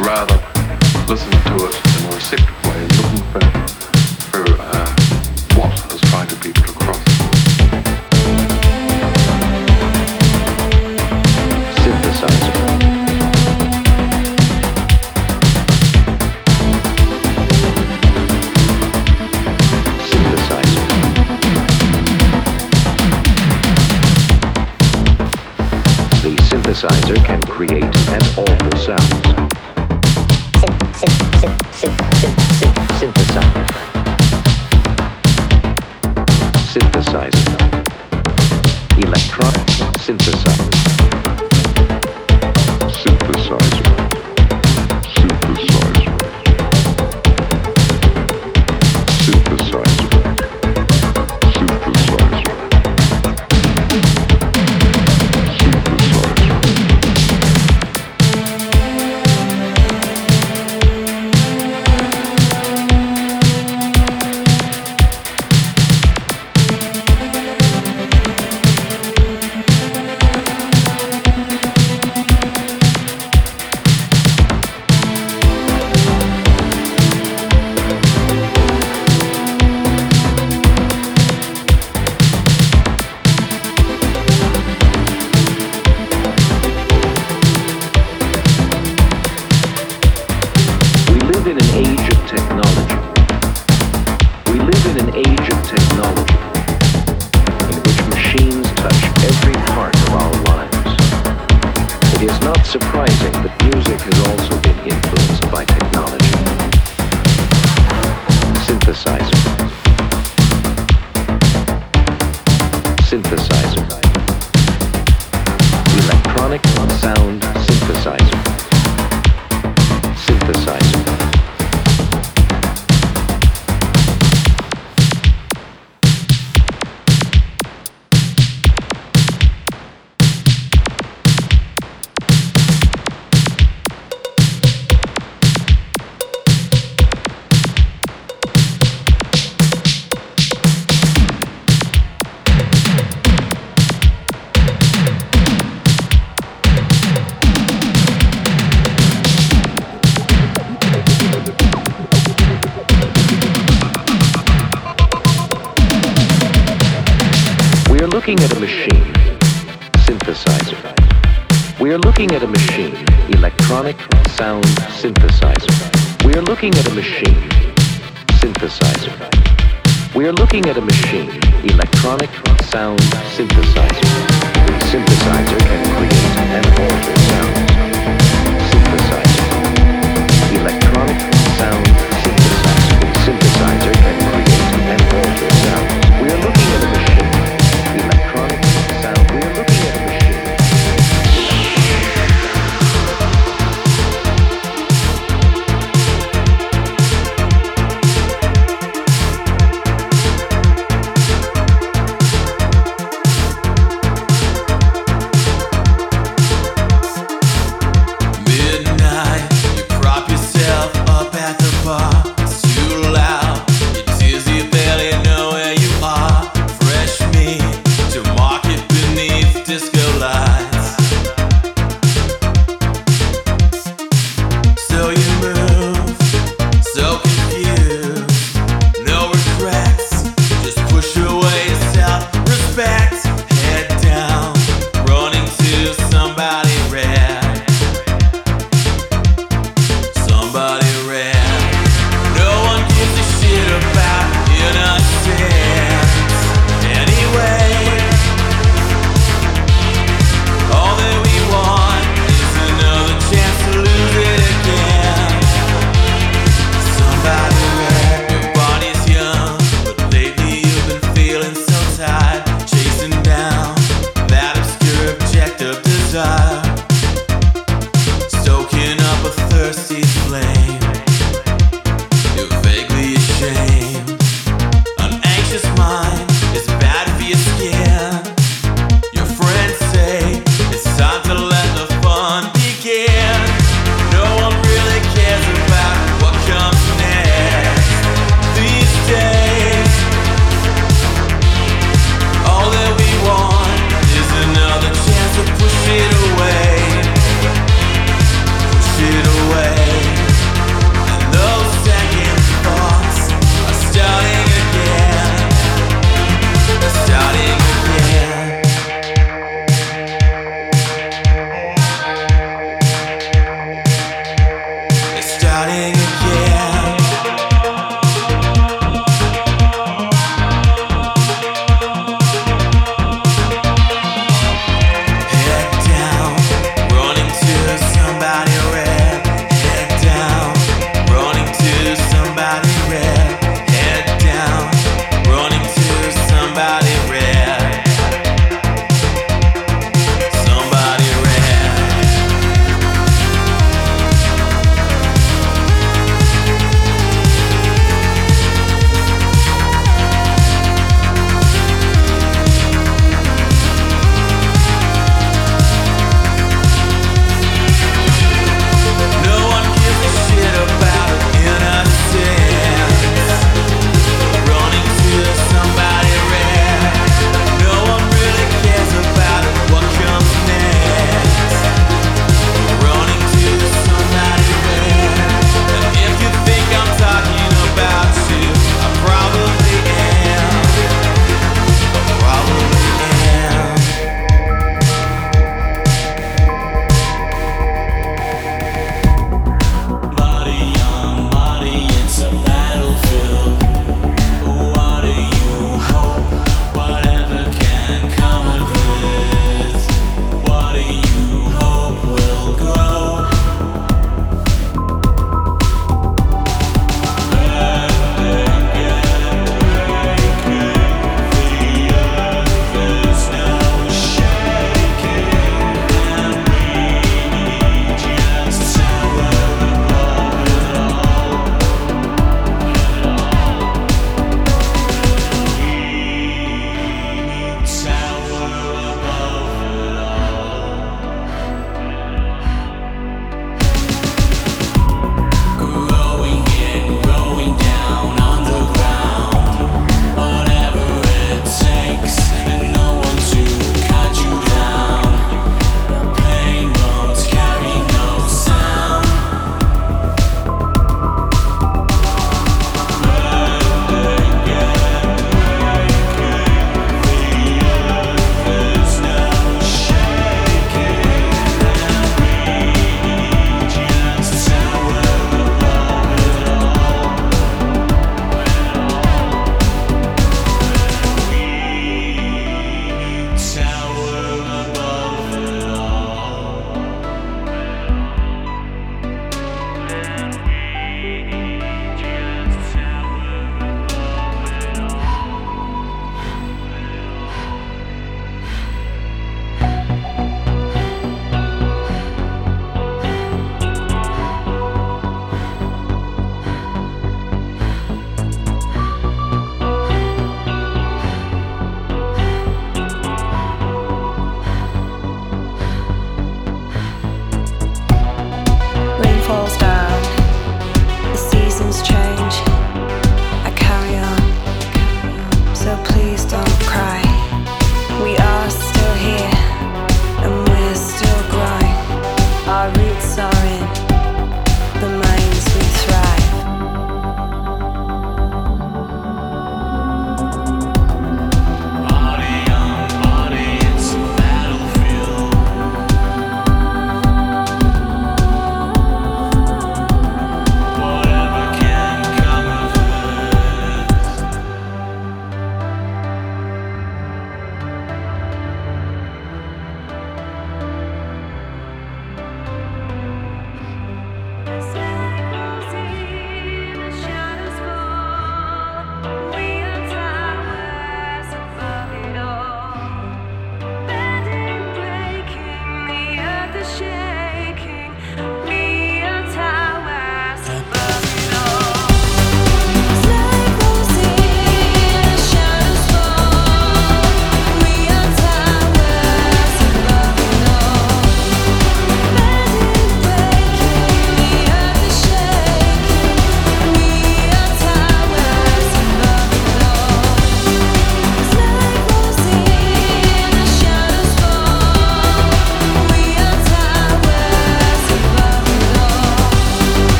rather listen to it in a receptive way, looking for, for uh, what is trying to be put across. Synthesizer. synthesizer can create an awful sound.